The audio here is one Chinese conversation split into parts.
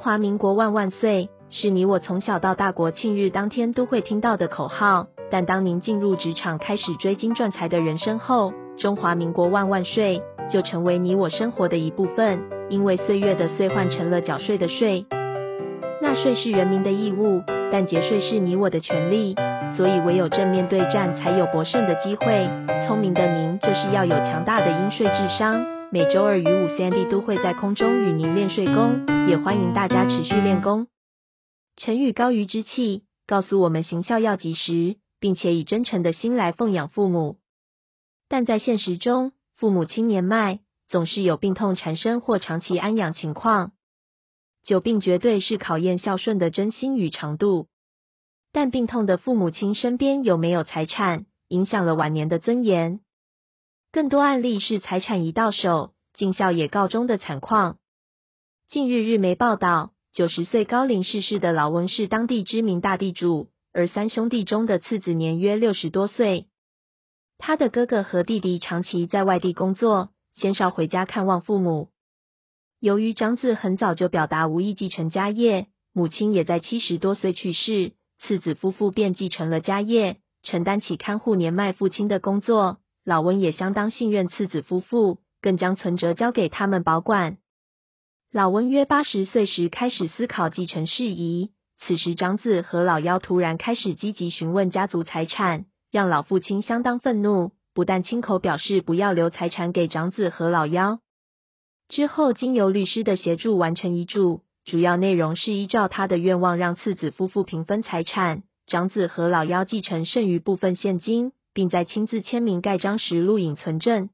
中华民国万万岁，是你我从小到大国庆日当天都会听到的口号。但当您进入职场，开始追金赚财的人生后，中华民国万万岁就成为你我生活的一部分。因为岁月的岁换成了缴税的税。纳税是人民的义务，但节税是你我的权利。所以唯有正面对战，才有博胜的机会。聪明的您，就是要有强大的应税智商。每周二与五，Sandy 都会在空中与您练睡功，也欢迎大家持续练功。成语高于之气，告诉我们行孝要及时，并且以真诚的心来奉养父母。但在现实中，父母亲年迈，总是有病痛缠身或长期安养情况。久病绝对是考验孝顺的真心与长度。但病痛的父母亲身边有没有财产，影响了晚年的尊严。更多案例是财产一到手，尽孝也告终的惨况。近日日媒报道，九十岁高龄逝世的老翁是当地知名大地主，而三兄弟中的次子年约六十多岁。他的哥哥和弟弟长期在外地工作，鲜少回家看望父母。由于长子很早就表达无意继承家业，母亲也在七十多岁去世。次子夫妇便继承了家业，承担起看护年迈父亲的工作。老温也相当信任次子夫妇，更将存折交给他们保管。老温约八十岁时开始思考继承事宜，此时长子和老幺突然开始积极询问家族财产，让老父亲相当愤怒，不但亲口表示不要留财产给长子和老幺，之后经由律师的协助完成遗嘱。主要内容是依照他的愿望，让次子夫妇平分财产，长子和老幺继承剩余部分现金，并在亲自签名盖章时录影存证。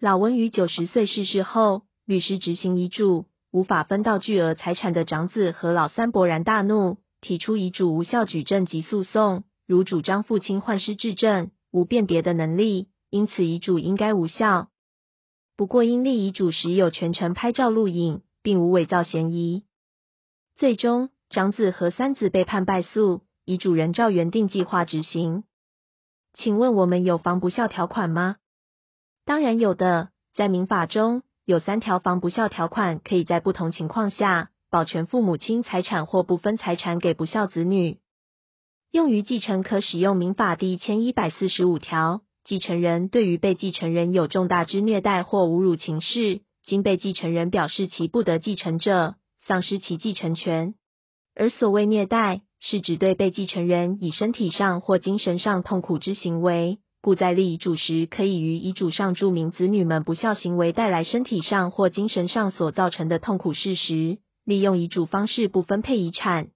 老温于九十岁逝世后，律师执行遗嘱，无法分到巨额财产的长子和老三勃然大怒，提出遗嘱无效举证及诉讼，如主张父亲患失智症，无辨别的能力，因此遗嘱应该无效。不过因立遗嘱时有全程拍照录影。并无伪造嫌疑，最终长子和三子被判败诉，遗嘱人照原定计划执行。请问我们有防不孝条款吗？当然有的，在民法中有三条防不孝条款，可以在不同情况下保全父母亲财产或不分财产给不孝子女。用于继承可使用民法第一千一百四十五条，继承人对于被继承人有重大之虐待或侮辱情事。经被继承人表示其不得继承者，丧失其继承权。而所谓虐待，是指对被继承人以身体上或精神上痛苦之行为。故在立遗嘱时，可以于遗嘱上注明子女们不孝行为带来身体上或精神上所造成的痛苦事实，利用遗嘱方式不分配遗产。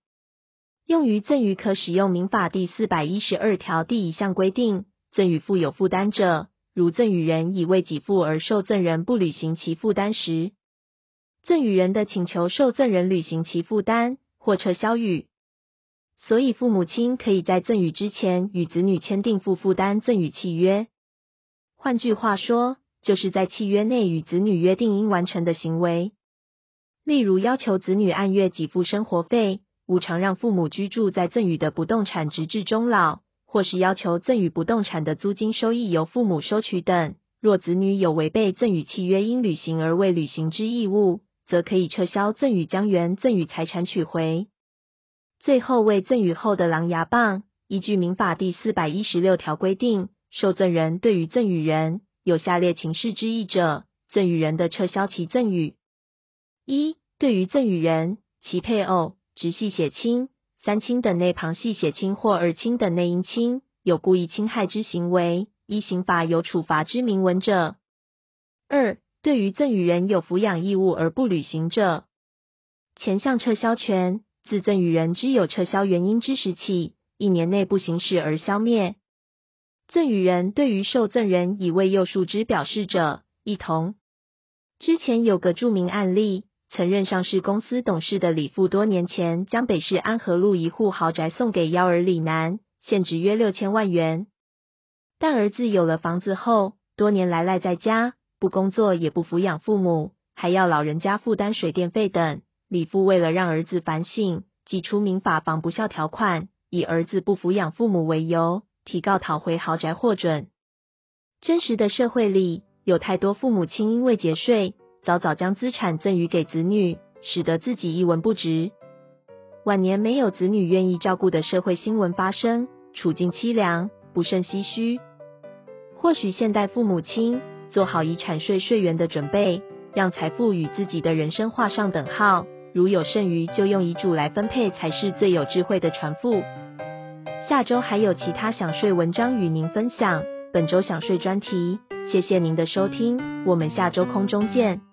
用于赠与，可使用民法第四百一十二条第一项规定，赠与负有负担者。如赠与人已为给付而受赠人不履行其负担时，赠与人的请求受赠人履行其负担或撤销与。所以父母亲可以在赠与之前与子女签订负负担赠与契约。换句话说，就是在契约内与子女约定应完成的行为，例如要求子女按月给付生活费，无偿让父母居住在赠与的不动产直至终老。或是要求赠与不动产的租金收益由父母收取等，若子女有违背赠与契约应履行而未履行之义务，则可以撤销赠与，将原赠与财产取回。最后为赠与后的狼牙棒，依据民法第四百一十六条规定，受赠人对于赠与人有下列情事之一者，赠与人的撤销其赠与：一、对于赠与人、其配偶、直系血亲。三亲等内旁系血亲或二亲等内姻亲有故意侵害之行为，依刑法有处罚之明文者；二、对于赠与人有抚养义务而不履行者，前项撤销权自赠与人之有撤销原因之时起，一年内不行使而消灭。赠与人对于受赠人已未宥恕之表示者，亦同。之前有个著名案例。曾任上市公司董事的李父，多年前将北市安和路一户豪宅送给幺儿李男，现值约六千万元。但儿子有了房子后，多年来赖在家，不工作也不抚养父母，还要老人家负担水电费等。李父为了让儿子反省，祭出民法防不孝条款，以儿子不抚养父母为由，提告讨回豪宅获准。真实的社会里，有太多父母亲因为节税。早早将资产赠予给子女，使得自己一文不值。晚年没有子女愿意照顾的社会新闻发生，处境凄凉，不胜唏嘘。或许现代父母亲做好遗产税税源的准备，让财富与自己的人生画上等号。如有剩余，就用遗嘱来分配，才是最有智慧的传父。下周还有其他想睡文章与您分享。本周想睡专题，谢谢您的收听，我们下周空中见。